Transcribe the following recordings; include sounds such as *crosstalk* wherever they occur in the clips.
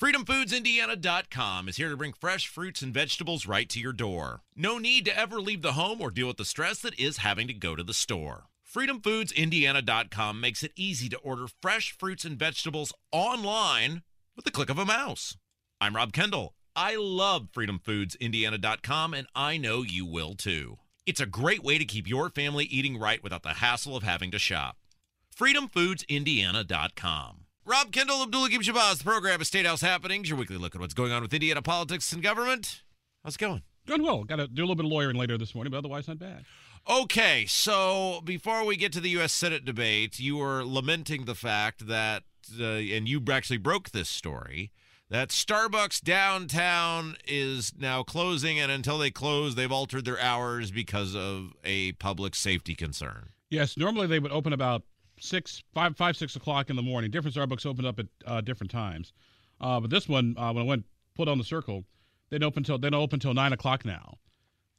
FreedomFoodsIndiana.com is here to bring fresh fruits and vegetables right to your door. No need to ever leave the home or deal with the stress that is having to go to the store. FreedomFoodsIndiana.com makes it easy to order fresh fruits and vegetables online with the click of a mouse. I'm Rob Kendall. I love FreedomFoodsIndiana.com, and I know you will too. It's a great way to keep your family eating right without the hassle of having to shop. FreedomFoodsIndiana.com. Rob Kendall, Abdul Hakim Shabazz, the program is State House Happenings, your weekly look at what's going on with Indiana politics and government. How's it going? Going well. Got to do a little bit of lawyering later this morning, but otherwise not bad. Okay, so before we get to the U.S. Senate debate, you were lamenting the fact that, uh, and you actually broke this story, that Starbucks downtown is now closing, and until they close, they've altered their hours because of a public safety concern. Yes, normally they would open about six, five, five, six o'clock in the morning. Different Starbucks opened up at uh, different times, uh, but this one, uh, when I went put on the circle, they don't open till they don't open till nine o'clock now.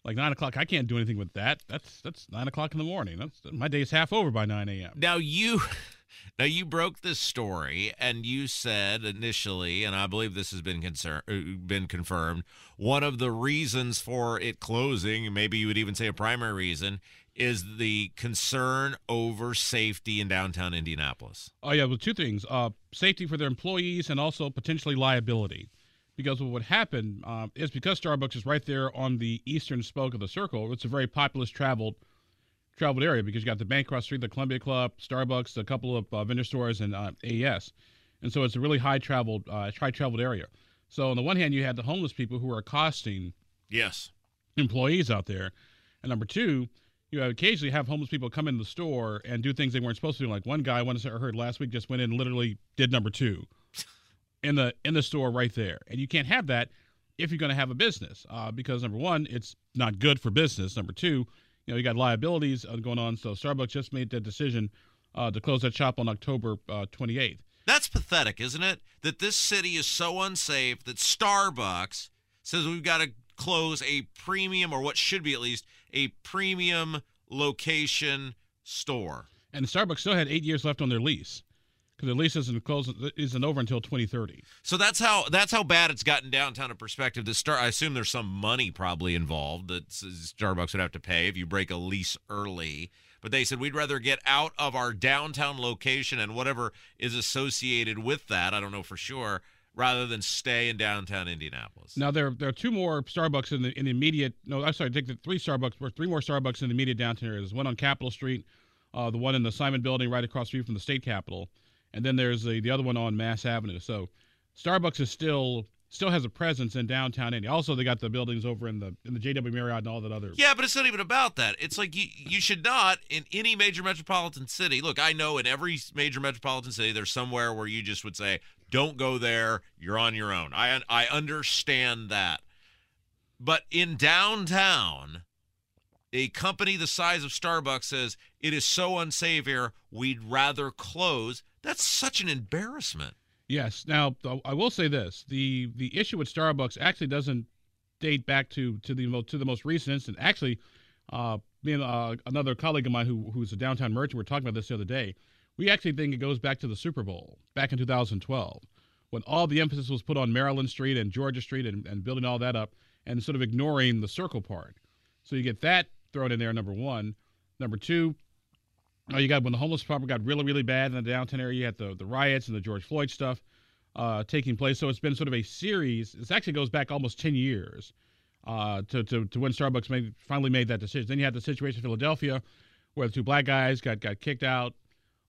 Like nine o'clock, I can't do anything with that. That's that's nine o'clock in the morning. That's my day's half over by nine a.m. Now you, now you broke this story, and you said initially, and I believe this has been concern, uh, been confirmed. One of the reasons for it closing, maybe you would even say a primary reason, is the concern over safety in downtown Indianapolis. Oh yeah, well, two things: uh, safety for their employees and also potentially liability. Because what would happen um, is because Starbucks is right there on the eastern spoke of the circle, it's a very populous traveled traveled area because you got the bank across the street, the Columbia Club, Starbucks, a couple of uh, vendor stores, and uh, AES, and so it's a really high traveled uh, high traveled area. So on the one hand, you had the homeless people who are accosting yes employees out there, and number two, you occasionally have homeless people come in the store and do things they weren't supposed to do. Like one guy, one I heard last week, just went in and literally did number two *laughs* in the in the store right there. And you can't have that if you're going to have a business, uh, because number one, it's not good for business. Number two, you know, you got liabilities uh, going on. So Starbucks just made that decision uh, to close that shop on October 28th. Uh, That's pathetic, isn't it? That this city is so unsafe that Starbucks says we've got to close a premium, or what should be at least a premium location store. And Starbucks still had eight years left on their lease because their lease isn't closed isn't over until 2030. So that's how that's how bad it's gotten downtown in perspective. To start, I assume there's some money probably involved that Starbucks would have to pay if you break a lease early. But they said we'd rather get out of our downtown location and whatever is associated with that. I don't know for sure rather than stay in downtown Indianapolis. Now there there are two more Starbucks in the in the immediate. No, I'm sorry. Take the three Starbucks or three more Starbucks in the immediate downtown area. There's one on Capitol Street, uh, the one in the Simon Building right across the street from the state capitol, and then there's the the other one on Mass Avenue. So Starbucks is still still has a presence in downtown Indy. Also, they got the buildings over in the in the JW Marriott and all that other. Yeah, but it's not even about that. It's like you you should not in any major metropolitan city. Look, I know in every major metropolitan city there's somewhere where you just would say, don't go there. You're on your own. I I understand that. But in downtown, a company the size of Starbucks says it is so unsafe here, we'd rather close. That's such an embarrassment. Yes. Now, I will say this: the the issue with Starbucks actually doesn't date back to to the to the most recent incident. Actually, uh, me and uh, another colleague of mine who who's a downtown merchant we were talking about this the other day. We actually think it goes back to the Super Bowl back in 2012 when all the emphasis was put on Maryland Street and Georgia Street and, and building all that up and sort of ignoring the circle part. So you get that thrown in there, number one. Number two, oh, you got when the homeless problem got really, really bad in the downtown area, you had the, the riots and the George Floyd stuff uh, taking place. So it's been sort of a series. This actually goes back almost 10 years uh, to, to, to when Starbucks made, finally made that decision. Then you had the situation in Philadelphia where the two black guys got, got kicked out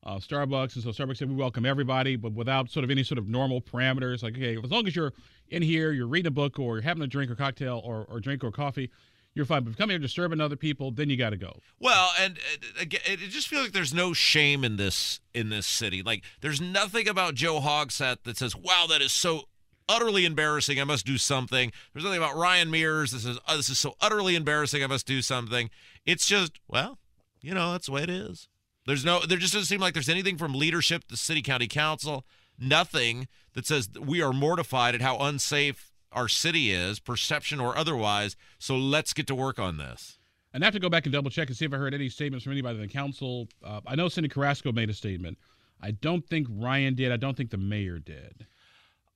uh, Starbucks, and so Starbucks said we welcome everybody, but without sort of any sort of normal parameters. Like, okay, as long as you're in here, you're reading a book, or you're having a drink or cocktail, or, or drink or coffee, you're fine. But if you come here disturbing other people, then you got to go. Well, and uh, again, it just feels like there's no shame in this in this city. Like, there's nothing about Joe Hogsett that says, "Wow, that is so." Utterly embarrassing. I must do something. There's nothing about Ryan Mears. This is oh, this is so utterly embarrassing. I must do something. It's just well, you know, that's the way it is. There's no, there just doesn't seem like there's anything from leadership, the city county council, nothing that says we are mortified at how unsafe our city is, perception or otherwise. So let's get to work on this. And I have to go back and double check and see if I heard any statements from anybody in the council. Uh, I know Cyndi Carrasco made a statement. I don't think Ryan did. I don't think the mayor did.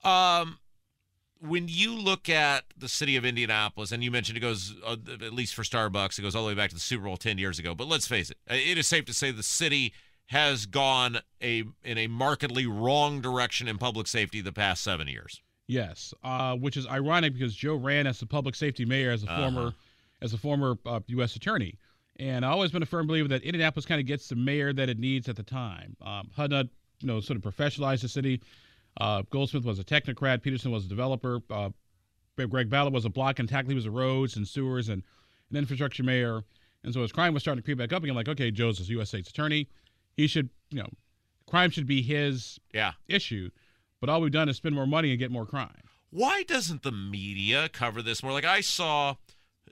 Um, when you look at the city of Indianapolis, and you mentioned it goes, uh, at least for Starbucks, it goes all the way back to the Super Bowl 10 years ago. But let's face it, uh, it is safe to say the city has gone a in a markedly wrong direction in public safety the past seven years. Yes, uh, which is ironic because Joe ran as the public safety mayor as a Uh-huh. former as a former uh, U.S. attorney, and I've always been a firm believer that Indianapolis kind of gets the mayor that it needs at the time. Um, Hudnut, you know, sort of professionalized the city. Uh, Goldsmith was a technocrat. Peterson was a developer. Uh, Greg Ballard was a block and tackle. He was a roads and sewers and an infrastructure mayor. And so as crime was starting to creep back up again, like, okay, Joe's a U.S. State's attorney. He should, you know, crime should be his Yeah. issue. But all we've done is spend more money and get more crime. Why doesn't the media cover this more? Like I saw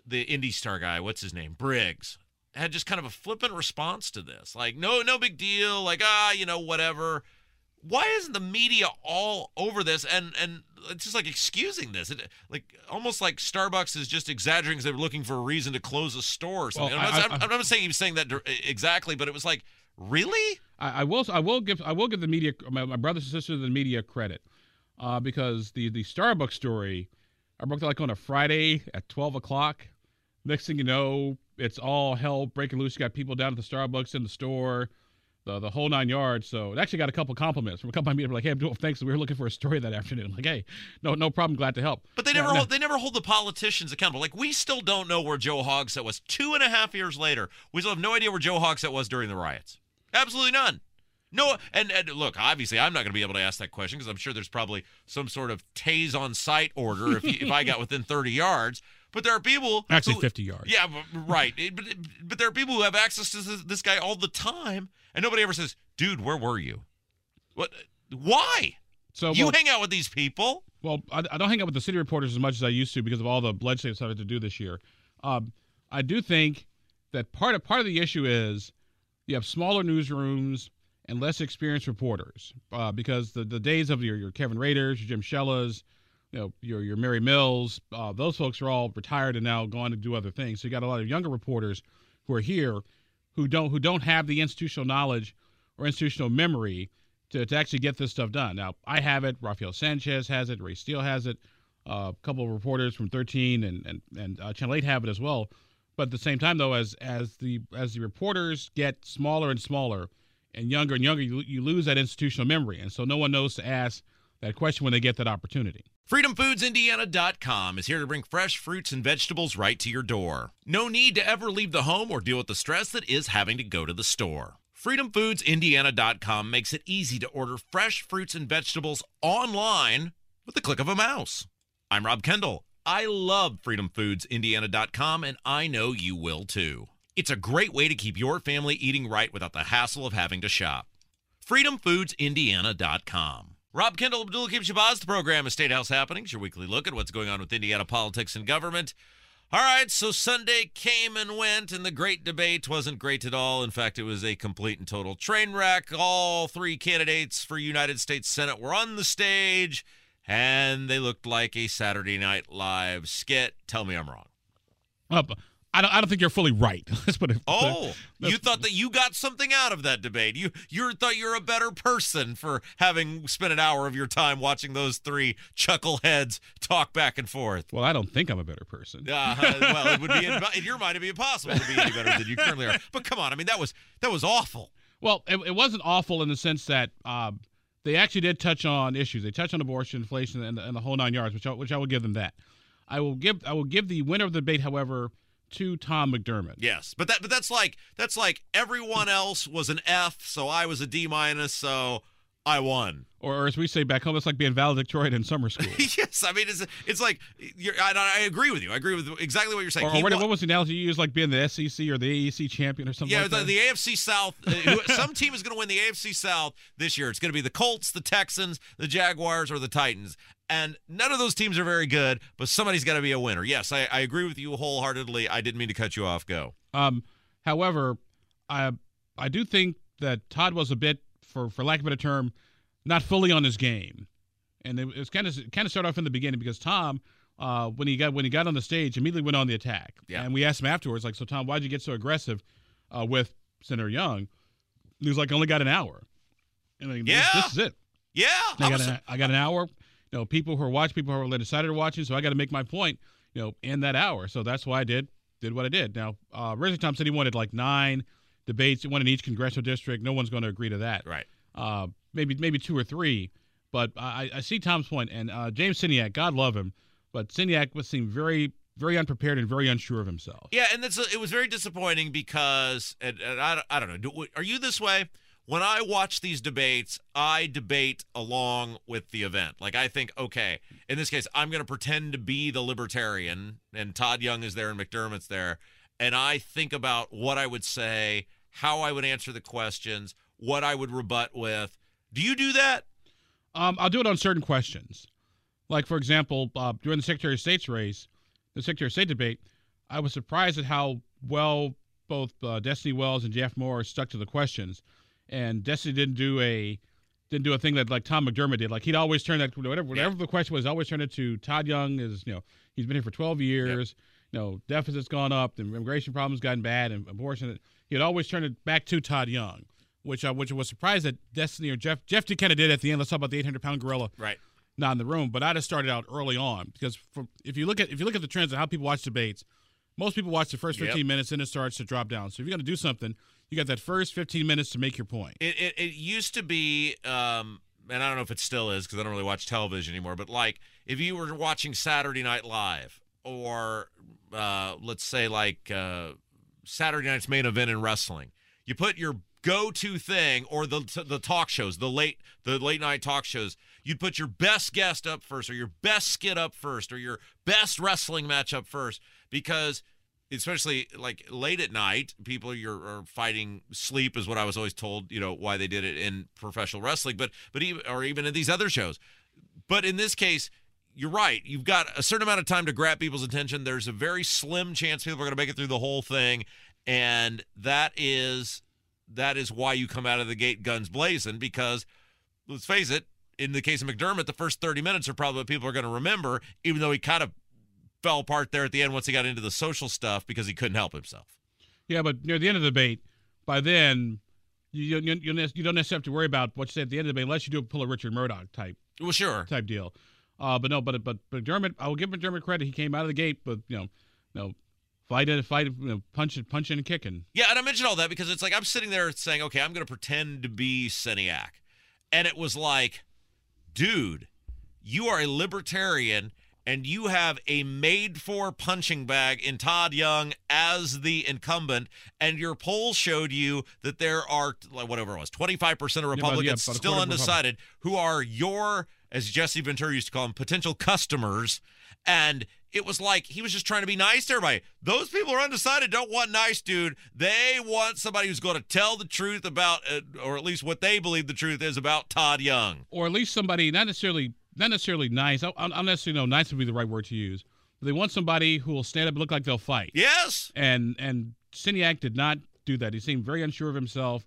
the Indy Star guy, what's his name, Briggs, had just kind of a flippant response to this. Like, no, no big deal. Like, ah, you know, whatever. Why isn't the media all over this and and it's just like excusing this? It, like almost like Starbucks is just exaggerating because they're looking for a reason to close a store or something. Well, I'm, not, I- I'm, I'm not saying he was saying that exactly, but it was like, really? I, I will I will give I will give the media my, my brothers and sisters of the media credit uh, because the the Starbucks story I broke that like on a Friday at twelve o'clock. Next thing you know, it's all hell breaking loose. You got people down at the Starbucks in the store, the the whole nine yards. So it actually got a couple compliments from a couple of media like, "Hey, I'm thanks. We were looking for a story that afternoon." I'm like, "Hey, no no problem. Glad to help." But they never hold, they never hold the politicians accountable. Like we still don't know where Joe Hogsett was. Two and a half years later, we still have no idea where Joe Hogsett was during the riots. Absolutely none. No, and, and look, obviously, I'm not going to be able to ask that question because I'm sure there's probably some sort of tase on site order if you, if I got within 30 yards. But there are people Actually, who- fifty yards. Yeah, right. But but there are people who have access to this, this guy all the time, and nobody ever says, "Dude, where were you? What? Why? So you well, hang out with these people?" Well, I, I don't hang out with the city reporters as much as I used to because of all the legislative stuff I had to do this year. Um, I do think that part of part of the issue is you have smaller newsrooms and less experienced reporters uh, because the, the days of your, your Kevin Raders, your Jim Shellas, you know, your your Mary Milz, uh, those folks are all retired and now gone to do other things. So you got a lot of younger reporters who are here who don't who don't have the institutional knowledge or institutional memory to, to actually get this stuff done. Now, I have it. Rafael Sanchez has it. Ray Steele has it. Uh, a couple of reporters from 13 and and and uh, Channel 8 have it as well. But at the same time, though, as as the as the reporters get smaller and smaller and younger and younger, you, you lose that institutional memory, and so no one knows to ask that question when they get that opportunity. FreedomFoodsIndiana.com is here to bring fresh fruits and vegetables right to your door. No need to ever leave the home or deal with the stress that is having to go to the store. FreedomFoodsIndiana.com makes it easy to order fresh fruits and vegetables online with the click of a mouse. I'm Rob Kendall. I love FreedomFoodsIndiana.com, and I know you will too. It's a great way to keep your family eating right without the hassle of having to shop. FreedomFoodsIndiana.com. Rob Kendall, Abdul Hakim Shabazz, the program is State House Happenings, your weekly look at what's going on with Indiana politics and government. All right, so Sunday came and went, and the great debate wasn't great at all. In fact, it was a complete and total train wreck. All three candidates for United States Senate were on the stage, and they looked like a Saturday Night Live skit. Tell me I'm wrong. Uh, I don't I don't think you're fully right. *laughs* Let's put it. Oh, you thought that you got something out of that debate. You you thought you're a better person for having spent an hour of your time watching those three chuckleheads talk back and forth. Well, I don't think I'm a better person. Uh, *laughs* well, it would be in, in your mind it'd be impossible to be any better than you currently are. But come on, I mean that was that was awful. Well, it, it wasn't awful in the sense that um, they actually did touch on issues. They touched on abortion, inflation, and the, and the whole nine yards, which I, which I will give them that. I will give I will give the winner of the debate, however, to Tom McDermott. Yes, but that but that's like that's like everyone else was an F, so I was a D minus, so I won. Or, as we say back home, it's like being valedictorian in summer school. *laughs* yes, I mean it's it's like you're, I, I agree with you. I agree with exactly what you're saying. or, or what, what was the analogy you used, like being the SEC or the AEC champion or something Yeah, like the, the AFC South. Uh, *laughs* some team is going to win the AFC South this year. It's going to be the Colts, the Texans, the Jaguars, or the Titans. And none of those teams are very good, but somebody's got to be a winner. Yes, I, I agree with you wholeheartedly. I didn't mean to cut you off. Go. Um, however, I I do think that Todd was a bit, for for lack of a better term, not fully on his game, and it, was kind of kind of started off in the beginning because Tom, uh, when he got when he got on the stage, immediately went on the attack. Yeah. And we asked him afterwards, like, so Tom, why'd you get so aggressive uh, with Senator Young? He was like, I only got an hour. And like, this- Yeah. this, is it. Yeah, I I got, an, I got an hour. you know, people who are watching, people who are decided to watching. So I got to make my point, you know, in that hour. So that's why I did did what I did. Now, uh, Reggie Tom said he wanted like nine debates, one in each congressional district. No one's going to agree to that. Right. Uh, maybe maybe two or three. But I, I see Tom's point, and uh, James Sceniak, God love him, but Sceniak seemed very very unprepared and very unsure of himself. Yeah, and it was very disappointing because, and, and I, I don't know, are you this way? When I watch these debates, I debate along with the event. Like I think, okay, in this case, I'm going to pretend to be the libertarian, and Todd Young is there and McDermott's there, and I think about what I would say, how I would answer the questions, what I would rebut with. Do you do that? Um, I'll do it on certain questions. Like, for example, uh, during the Secretary of State's race, the Secretary of State debate, I was surprised at how well both uh, Destiny Wells and Jeff Moore stuck to the questions. And Destiny didn't do a didn't do a thing that like Tom McDermott did. Like he'd always turn that whatever whatever yeah. the question was, always turn it to Todd Young. Is you know he's been here for 12 years. Yep. You know deficit's gone up, the immigration problems gotten bad, and abortion. He'd always turn it back to Todd Young, which I which I was surprised that Destiny or Jeff Jeff kind of did at the end. Let's talk about the 800 pound gorilla. Right not in the room. But I'd have started out early on because from, if you look at if you look at the trends of how people watch debates, most people watch the first 15 yep. minutes and it starts to drop down. So if you're going to do something, you got that first 15 minutes to make your point. It it, it used to be. Um, and I don't know if it still is because I don't really watch television anymore. But like, if you were watching Saturday Night Live, or uh, let's say like uh, Saturday night's main event in wrestling, you put your go-to thing or the the talk shows, the late the late night talk shows. You'd put your best guest up first, or your best skit up first, or your best wrestling match up first, because especially like late at night, people you're are fighting sleep is what I was always told. You know why they did it in professional wrestling, but but even or even in these other shows. But in this case, you're right. You've got a certain amount of time to grab people's attention. There's a very slim chance people are going to make it through the whole thing, and that is that is why you come out of the gate guns blazing because let's face it, in the case of McDermott, the first 30 minutes are probably what people are going to remember, even though he kind of fell apart there at the end once he got into the social stuff because he couldn't help himself. Yeah, but near the end of the debate, by then, you, you, you, you don't necessarily have to worry about what you say at the end of the debate unless you do a pull a Richard Mourdock type. Well, sure. Type deal. Uh, but no, but but McDermott, I will give McDermott credit. He came out of the gate, but you know, you know, fighting, fighting, you know, punching, punching, and kicking. Yeah, and I mentioned all that because it's like I'm sitting there saying, okay, I'm going to pretend to be Sceniak, and it was like, dude, you are a libertarian and you have a made for punching bag in Todd Young as the incumbent, and your poll showed you that there are, whatever it was, 25% of Republicans yeah, yeah, still undecided who are your, as Jesse Ventura used to call them, potential customers. And it was like he was just trying to be nice to everybody. Those people are undecided, don't want nice, dude. They want somebody who's going to tell the truth about, uh, or at least what they believe the truth is about Todd Young. Or at least somebody, not necessarily, not necessarily nice. I, I'm necessarily know nice would be the right word to use. But they want somebody who will stand up and look like they'll fight. Yes. And and Sceniak did not do that. He seemed very unsure of himself,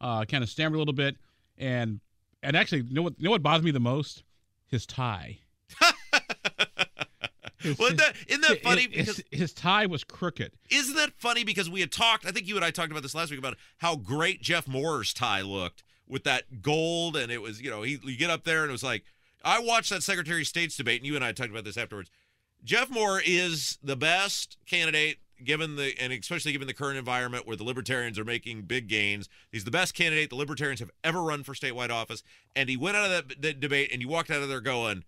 uh, kind of stammered a little bit, and and actually, you know what? You know what bothers me the most? His tie. Well, isn't that, isn't that funny? Because his, his, tie was crooked. Isn't that funny? Because we had talked, I think you and I talked about this last week about how great Jeff Moore's tie looked with that gold. And it was, you know, he, you get up there and it was like, I watched that Secretary of State's debate, and you and I talked about this afterwards. Jeff Moore is the best candidate given the and especially given the current environment where the libertarians are making big gains he's the best candidate the libertarians have ever run for statewide office and he went out of that, that debate and you walked out of there going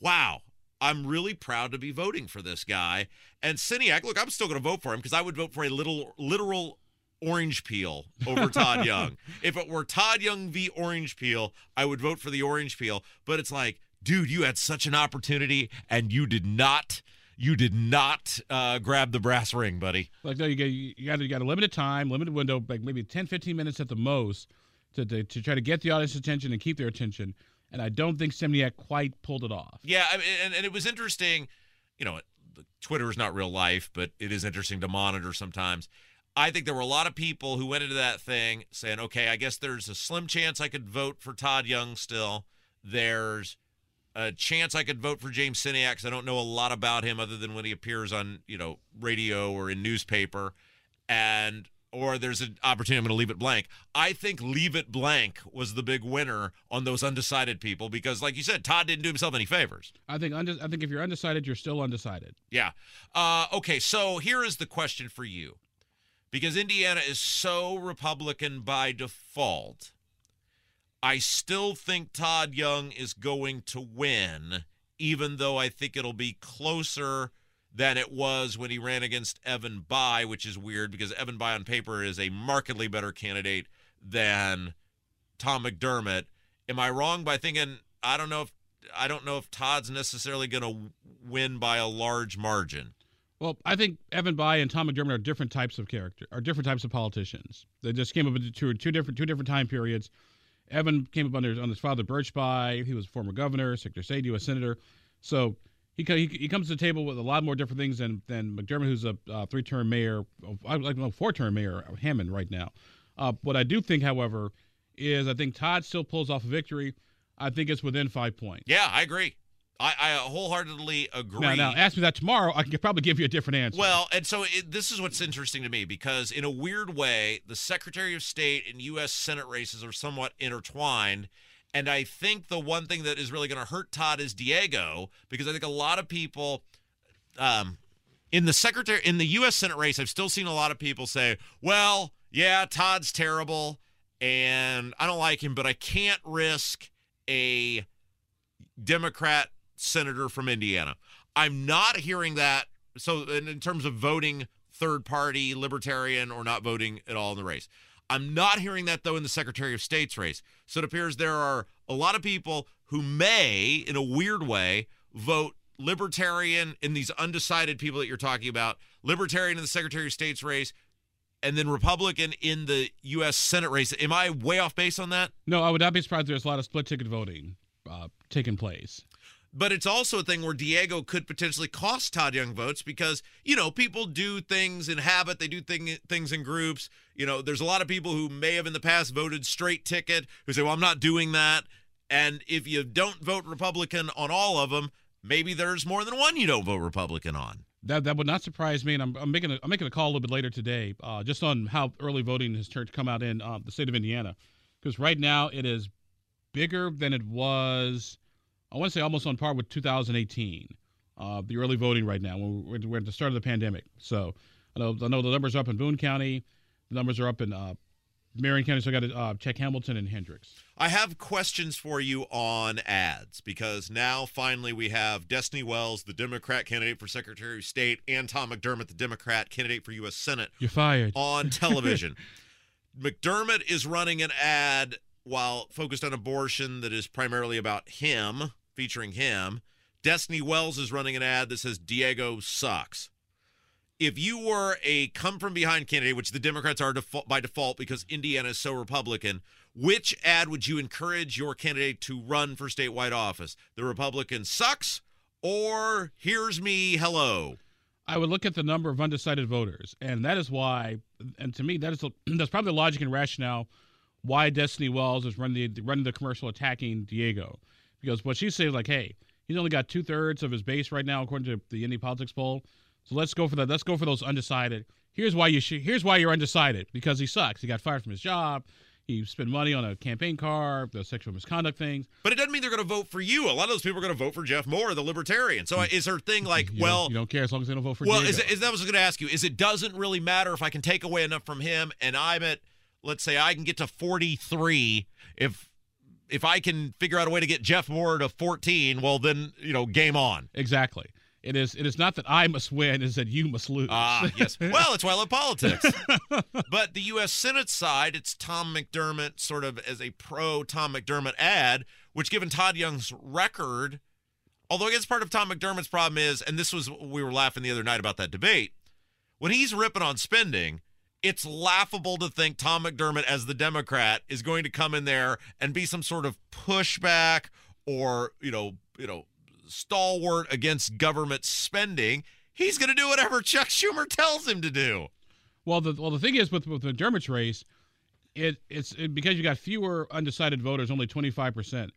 wow I'm really proud to be voting for this guy. And Sceniak, look, I'm still going to vote for him because I would vote for a little literal orange peel over *laughs* Todd Young. If it were Todd Young v. Orange Peel, I would vote for the orange peel. But it's like, dude, you had such an opportunity and you did not. You did not uh, grab the brass ring, buddy. Like no, you got you got you got a limited time, limited window, like maybe 10, 15 minutes at the most, to, to, to try to get the audience attention and keep their attention and I don't think Sceniak quite pulled it off. Yeah, I mean, and, and it was interesting. You know, Twitter is not real life, but it is interesting to monitor sometimes. I think there were a lot of people who went into that thing saying, okay, I guess there's a slim chance I could vote for Todd Young still. There's a chance I could vote for James Sceniak because I don't know a lot about him other than when he appears on, you know, radio or in newspaper. And or there's an opportunity I'm going to leave it blank. I think leave it blank was the big winner on those undecided people because, like you said, Todd didn't do himself any favors. I think unde- I think if you're undecided, you're still undecided. Yeah. Uh, okay, so here is the question for you because Indiana is so Republican by default. I still think Todd Young is going to win, even though I think it'll be closer than it was when he ran against Evan Bayh, which is weird because Evan Bayh on paper is a markedly better candidate than Tom McDermott. Am I wrong by thinking I don't know if I don't know if Todd's necessarily going to win by a large margin? Well, I think Evan Bayh and Tom McDermott are different types of character, are different types of politicians. They just came up into two, two different two different time periods. Evan came up under on his father Birch Bayh. He was a former governor, Secretary of State, U.S. senator. So he, he he comes to the table with a lot more different things than than McDermott, who's a uh, three-term mayor, I like no four-term mayor of Hammond right now. Uh, what I do think, however, is I think Todd still pulls off a victory. I think it's within five points. Yeah, I agree. I, I wholeheartedly agree. Now, now, ask me that tomorrow. I can probably give you a different answer. Well, and so it, this is what's interesting to me because, in a weird way, the Secretary of State and U.S. Senate races are somewhat intertwined. And I think the one thing that is really going to hurt Todd is Diego because I think a lot of people, um, in the secretary in the U.S. Senate race, I've still seen a lot of people say, "Well, yeah, Todd's terrible, and I don't like him, but I can't risk a Democrat senator from Indiana. I'm not hearing that. So, in terms of voting third party, libertarian, or not voting at all in the race, I'm not hearing that though in the Secretary of State's race. So it appears there are a lot of people who may, in a weird way, vote libertarian in these undecided people that you're talking about, libertarian in the Secretary of State's race, and then Republican in the U.S. Senate race. Am I way off base on that? No, I would not be surprised. There's a lot of split ticket voting uh, taking place. But it's also a thing where Diego could potentially cost Todd Young votes because, you know, people do things in habit, they do thing, things in groups. You know, there's a lot of people who may have in the past voted straight ticket who say, well, I'm not doing that. And if you don't vote Republican on all of them, maybe there's more than one you don't vote Republican on. That that would not surprise me, and I'm, I'm making a, I'm making a call a little bit later today, uh, just on how early voting has turned come out in uh, the state of Indiana, because right now it is bigger than it was I want to say almost on par with 2018, uh, the early voting right now. We're, we're, at the start of the pandemic. So I know, I know the numbers are up in Boone County, the numbers are up in uh, Marion County, so I got to uh, check Hamilton and Hendricks. I have questions for you on ads because now finally we have Destiny Wells, the Democrat candidate for Secretary of State, and Tom McDermott, the Democrat candidate for U.S. Senate. You're fired. On *laughs* television. McDermott is running an ad while focused on abortion that is primarily about him featuring him. Destiny Wells is running an ad that says Diego sucks. If you were a come from behind candidate, which the Democrats are by default because Indiana is so Republican, which ad would you encourage your candidate to run for statewide office? The Republican sucks or here's me, hello? I would look at the number of undecided voters, and that is why, and to me, that is *clears throat* that's probably the logic and rationale why Destiny Wells is running the running the commercial attacking Diego because what she's saying is like, hey, he's only got two thirds of his base right now according to the Indy Politics poll. So let's go for that. Let's go for those undecided. Here's why you should. Here's why you're undecided because he sucks. He got fired from his job. He spent money on a campaign car, the sexual misconduct things. But it doesn't mean they're going to vote for you. A lot of those people are going to vote for Jeff Moore, the libertarian. So is her thing like, you well, don't, you don't care as long as they don't vote for. Well, Diego. is, it, is that was going to ask you? Is it doesn't really matter if I can take away enough from him, and I'm at, let's say I can get to 43 if if I can figure out a way to get Jeff Moore to 14, well then you know game on. Exactly. It is. It is not that I must win; is that you must lose. Ah, yes. *laughs* Well, that's why I love politics. but the U.S. Senate side, it's Tom McDermott, sort of as a pro Tom McDermott ad, which, given Todd Young's record, although I guess part of Tom McDermott's problem is, and this was we were laughing the other night about that debate, when he's ripping on spending, it's laughable to think Tom McDermott, as the Democrat, is going to come in there and be some sort of pushback or you know, you know, stalwart against government spending. He's going to do whatever Chuck Schumer tells him to do. Well, the well the thing is with with McDermott's race, it it's it, because you got fewer undecided voters, only twenty five percent.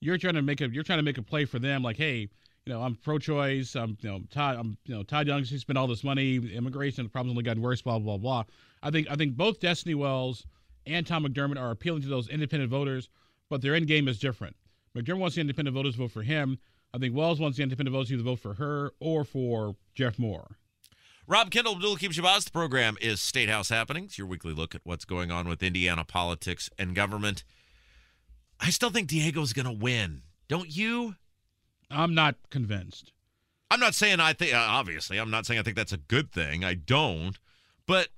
You're trying to make a you're trying to make a play for them, like, hey, you know, I'm pro-choice. I'm, you know, Todd. I'm, you know, Todd Young. He spent all this money. Immigration the problems only gotten worse. Blah blah blah. I think I think both Destiny Wells and Tom McDermott are appealing to those independent voters, but their end game is different. McDermott wants the independent voters to vote for him. I think Wells wants the independent voters to either vote for her or for Jeff Moore. Rob Kendall, Abdul Hakim Shabazz. The program is State House Happenings, your weekly look at what's going on with Indiana politics and government. I still think Diego's going to win. Don't you? I'm not convinced. I'm not saying I think, uh, obviously, I'm not saying I think that's a good thing. I don't. But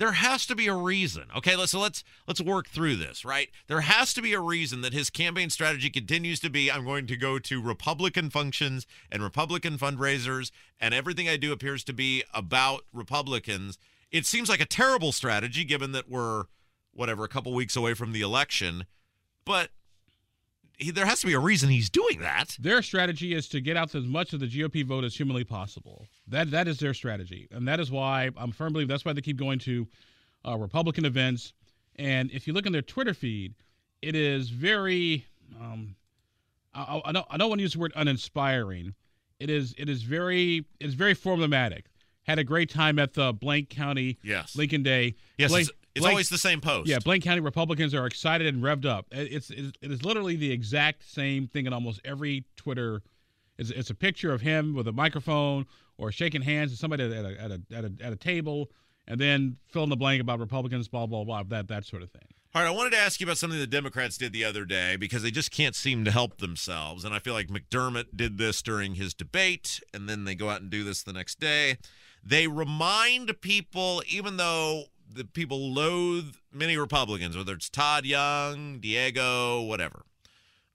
there has to be a reason. Okay, so let's let's work through this, right? There has to be a reason that his campaign strategy continues to be I'm going to go to Republican functions and Republican fundraisers and everything I do appears to be about Republicans. It seems like a terrible strategy given that we're whatever a couple weeks away from the election, but he, there has to be a reason he's doing that. Their strategy is to get out as much of the GOP vote as humanly possible. That that is their strategy, and that is why I'm firm believer that's why they keep going to uh, Republican events. And if you look in their Twitter feed, it is very. Um, I, I, don't I don't want to use the word uninspiring. It is it is very it's very formulaic. Had a great time at the Blank County yes. Lincoln Day. Yes, Blaine, it's always the same post. Yeah, Blaine County Republicans are excited and revved up. It's, it's it is literally the exact same thing in almost every Twitter. It's, it's a picture of him with a microphone or shaking hands with somebody at a, at a, at a, at a table, and then fill in the blank about Republicans, blah blah blah, that that sort of thing. All right, I wanted to ask you about something the Democrats did the other day because they just can't seem to help themselves, and I feel like McDermott did this during his debate, and then they go out and do this the next day. They remind people, even though the people loathe many Republicans, whether it's Todd Young, Diego, whatever,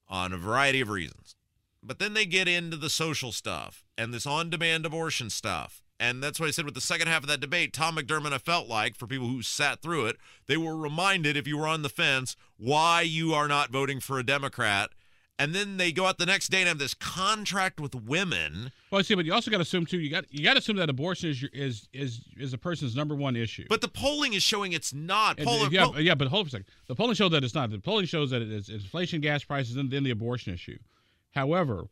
on a variety of reasons. But then they get into the social stuff and this on demand abortion stuff. And that's what I said with the second half of that debate. Tom McDermott, I felt like, for people who sat through it, they were reminded, if you were on the fence, why you are not voting for a Democrat and then they go out the next day and have this contract with women. Well, see, but you also got to assume too. You got you got to assume that abortion is is is is a person's number one issue. But the polling is showing it's not. Poll- yeah, poll- yeah, but hold on a second. The polling shows that it's not. The polling shows that it is inflation, gas prices, and then the abortion issue. However,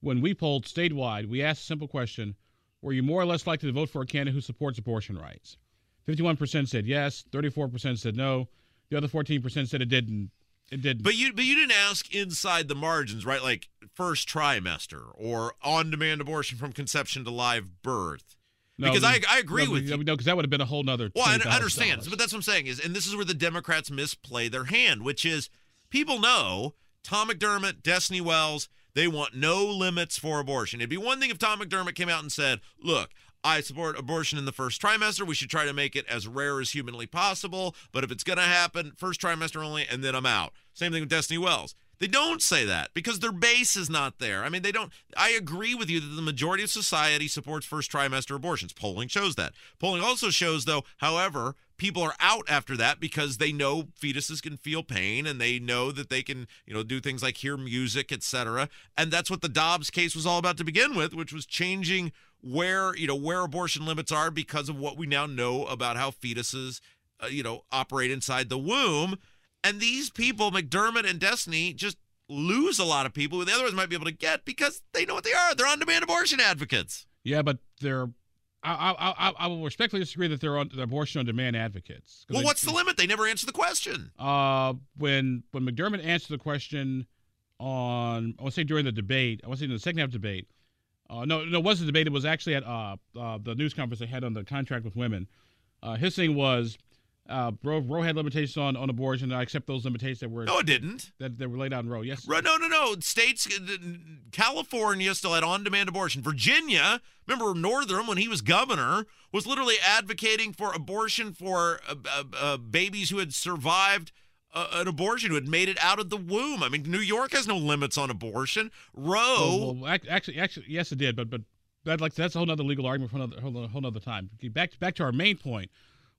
when we polled statewide, we asked a simple question: Were you more or less likely to vote for a candidate who supports abortion rights? Fifty-one percent said yes. Thirty-four percent said no. The other fourteen percent said it didn't it did. But you but you didn't ask inside the margins, right? Like first trimester or on-demand abortion from conception to live birth. No, because I, I agree no, with you. No, because that would have been a whole nother. Well, I understand, but that's what I'm saying is, and this is where the Democrats misplay their hand, which is people know Tom McDermott, Destiny Wells, they want no limits for abortion. It'd be one thing if Tom McDermott came out and said, "Look, I support abortion in the first trimester. We should try to make it as rare as humanly possible. But if it's going to happen, first trimester only, and then I'm out. Same thing with Destiny Wells. They don't say that because their base is not there. I mean, they don't. I agree with you that the majority of society supports first trimester abortions. Polling shows that. Polling also shows, though, however, people are out after that because they know fetuses can feel pain and they know that they can, you know, do things like hear music, etc. And that's what the Dobbs case was all about to begin with, which was changing where you know where abortion limits are because of what we now know about how fetuses uh, you know operate inside the womb and these people mcdermott and destiny just lose a lot of people who the otherwise might be able to get because they know what they are they're on-demand abortion advocates yeah but they're I, I, I, will respectfully disagree that they're, on, they're abortion on demand advocates. Well, they, what's the limit? They never answer the question. Uh, when when McDermott answered the question on, I want to say during the debate, I want to say in the second half debate, uh, no, no, it wasn't debated. It was actually at uh, uh, the news conference they had on the contract with women. Uh, his thing was uh, Roe, Roe had limitations on, on abortion. I accept those limitations that were no, it didn't. That, that were laid out in Roe. Yes. No, no, no. States, California still had on-demand abortion. Virginia, remember Northam when he was governor, was literally advocating for abortion for uh, uh, uh babies who had survived uh, an abortion who had made it out of the womb. I mean, New York has no limits on abortion. Roe. Oh, well, actually, actually, yes, it did, but but that like that's a whole other legal argument for another whole, whole other time. Back back to our main point,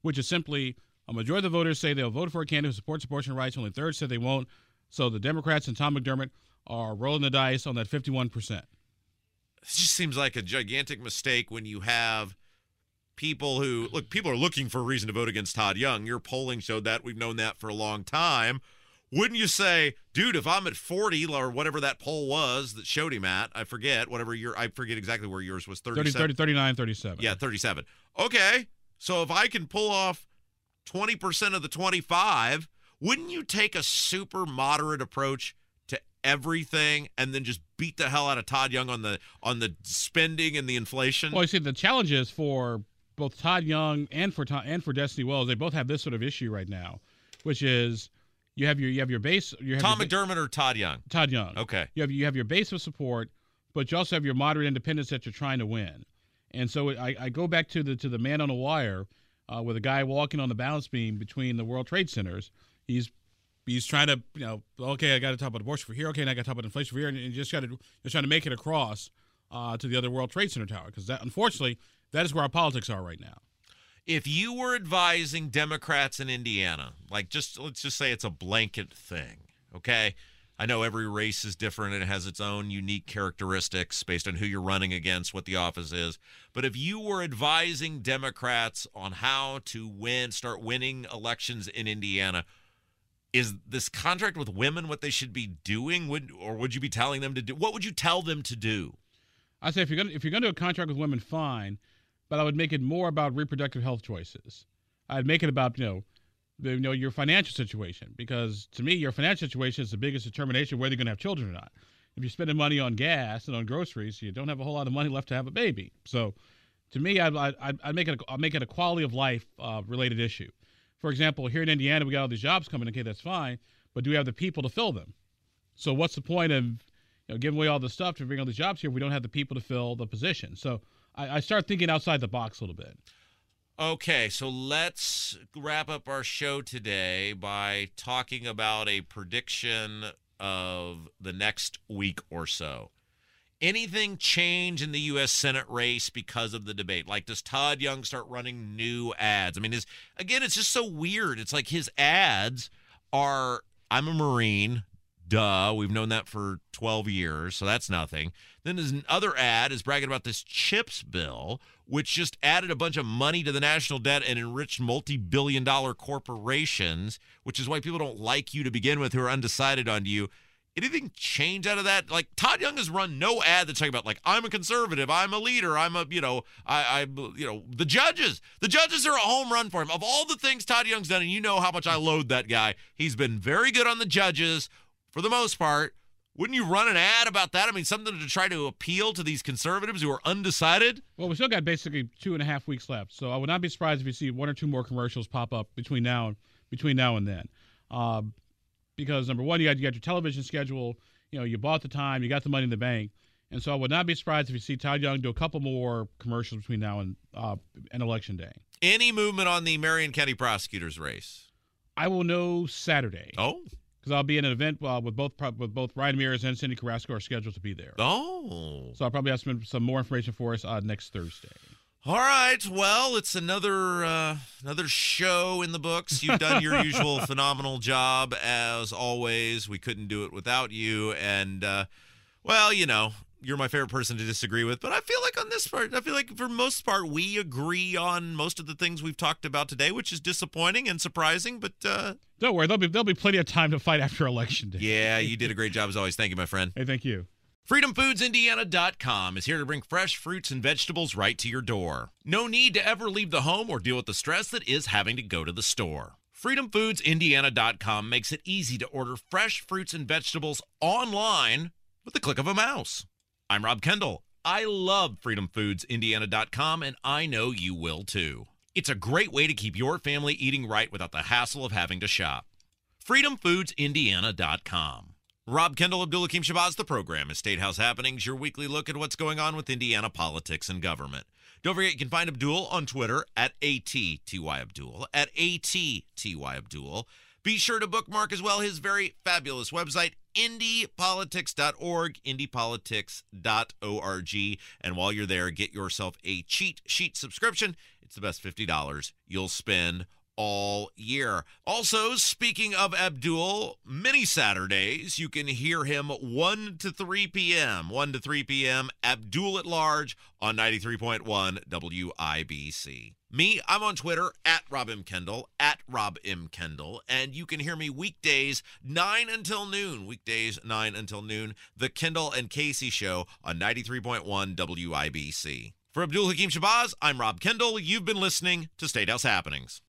which is simply a majority of the voters say they'll vote for a candidate who supports abortion rights. Only third said they won't. So the Democrats and Tom McDermott are rolling the dice on that 51 percent. It just seems like a gigantic mistake when you have people who look people are looking for a reason to vote against Todd Young. Your polling showed that. We've known that for a long time. wouldn't you say, dude, if I'm at 40 or whatever that poll was that showed him at, I forget, whatever your, I forget exactly where yours was, 30, 30, 39, 37. Yeah, 37. Okay. So if I can pull off 20% of the 25, wouldn't you take a super moderate approach to everything and then just beat the hell out of Todd Young on the on the spending and the inflation? Well, you see, the challenge is for both Todd Young and for Todd, and for Destiny Wells, they both have this sort of issue right now, which is you have your you have your base. You have Tom your, McDermott or Todd Young? Todd Young. Okay. You have you have your base of support, but you also have your moderate independents that you're trying to win. And so I, I go back to the to the man on the wire uh, with a guy walking on the balance beam between the World Trade Centers. He's he's trying to you know okay I got to talk about abortion for here okay and I got to talk about inflation for here and you just got to just trying to make it across uh, to the other World Trade Center tower because that unfortunately that is where our politics are right now. If you were advising Democrats in Indiana, like just let's just say it's a blanket thing, okay? I know every race is different and it has its own unique characteristics based on who you're running against, what the office is. But if you were advising Democrats on how to win, start winning elections in Indiana, is this contract with women what they should be doing? Would or would you be telling them to do? What would you tell them to do? I say if you're gonna if you're gonna do a contract with women, fine, but I would make it more about reproductive health choices. I'd make it about you know, the, you know your financial situation because to me your financial situation is the biggest determination whether you're gonna have children or not. If you're spending money on gas and on groceries, you don't have a whole lot of money left to have a baby. So, to me, I'd, I'd, I'd make it a, I'd make it a quality of life uh, related issue. For example, here in Indiana, we got all these jobs coming. Okay, that's fine, but do we have the people to fill them? So, what's the point of you know, giving away all the stuff to bring all these jobs here if we don't have the people to fill the position? So, I, I start thinking outside the box a little bit. Okay, so let's wrap up our show today by talking about a prediction of the next week or so. Anything change in the U.S. Senate race because of the debate? Like, does Todd Young start running new ads? I mean, is again, it's just so weird. It's like his ads are I'm a Marine, duh. We've known that for 12 years, so that's nothing. Then there's another ad is bragging about this CHIPS bill, which just added a bunch of money to the national debt and enriched multi billion dollar corporations, which is why people don't like you to begin with who are undecided on you. Anything change out of that? Like Todd Young has run no ad that's talking about like I'm a conservative, I'm a leader, I'm a you know I I you know the judges. The judges are a home run for him. Of all the things Todd Young's done, and you know how much I load that guy. He's been very good on the judges for the most part. Wouldn't you run an ad about that? I mean, something to try to appeal to these conservatives who are undecided. Well, we still got basically two and a half weeks left, so I would not be surprised if you see one or two more commercials pop up between now between now and then. Uh, because number one, you got you got your television schedule. You know, you bought the time, you got the money in the bank, and so I would not be surprised if you see Todd Young do a couple more commercials between now and uh, and election day. Any movement on the Marion County prosecutors race? I will know Saturday. Oh, because I'll be in an event uh, with both with both Ryan Mears and Cyndi Carrasco are scheduled to be there. Oh, so I'll probably have some some more information for us uh, next Thursday. All right. Well, it's another uh, another show in the books. You've done your *laughs* usual phenomenal job as always. We couldn't do it without you. And uh, well, you know, you're my favorite person to disagree with, but I feel like on this part, I feel like for most part we agree on most of the things we've talked about today, which is disappointing and surprising. But uh, don't worry, there'll be there'll be plenty of time to fight after election day. Yeah, you did a *laughs* great job as always. Thank you, my friend. Hey, thank you. FreedomFoodsIndiana.com is here to bring fresh fruits and vegetables right to your door. No need to ever leave the home or deal with the stress that is having to go to the store. FreedomFoodsIndiana.com makes it easy to order fresh fruits and vegetables online with the click of a mouse. I'm Rob Kendall. I love FreedomFoodsIndiana.com, and I know you will too. It's a great way to keep your family eating right without the hassle of having to shop. FreedomFoodsIndiana.com. Rob Kendall, Abdul Hakim Shabazz, the program is State House Happenings, your weekly look at what's going on with Indiana politics and government. Don't forget, you can find Abdul on Twitter at ATTYAbdul, at ATTYAbdul. Be sure to bookmark as well his very fabulous website, indypolitics.org, indypolitics.org. And while you're there, get yourself a cheat sheet subscription. It's the best $50 you'll spend all year. Also, speaking of Abdul, many Saturdays you can hear him 1 to 3 p.m. 1 to 3 p.m. Abdul at Large on 93.1 WIBC. Me, I'm on Twitter at Rob M. Kendall, at Rob M. Kendall, and you can hear me weekdays 9 until noon. Weekdays 9 until noon. The Kendall and Casey Show on 93.1 WIBC. For Abdul Hakim Shabazz, I'm Rob Kendall. You've been listening to State House Happenings.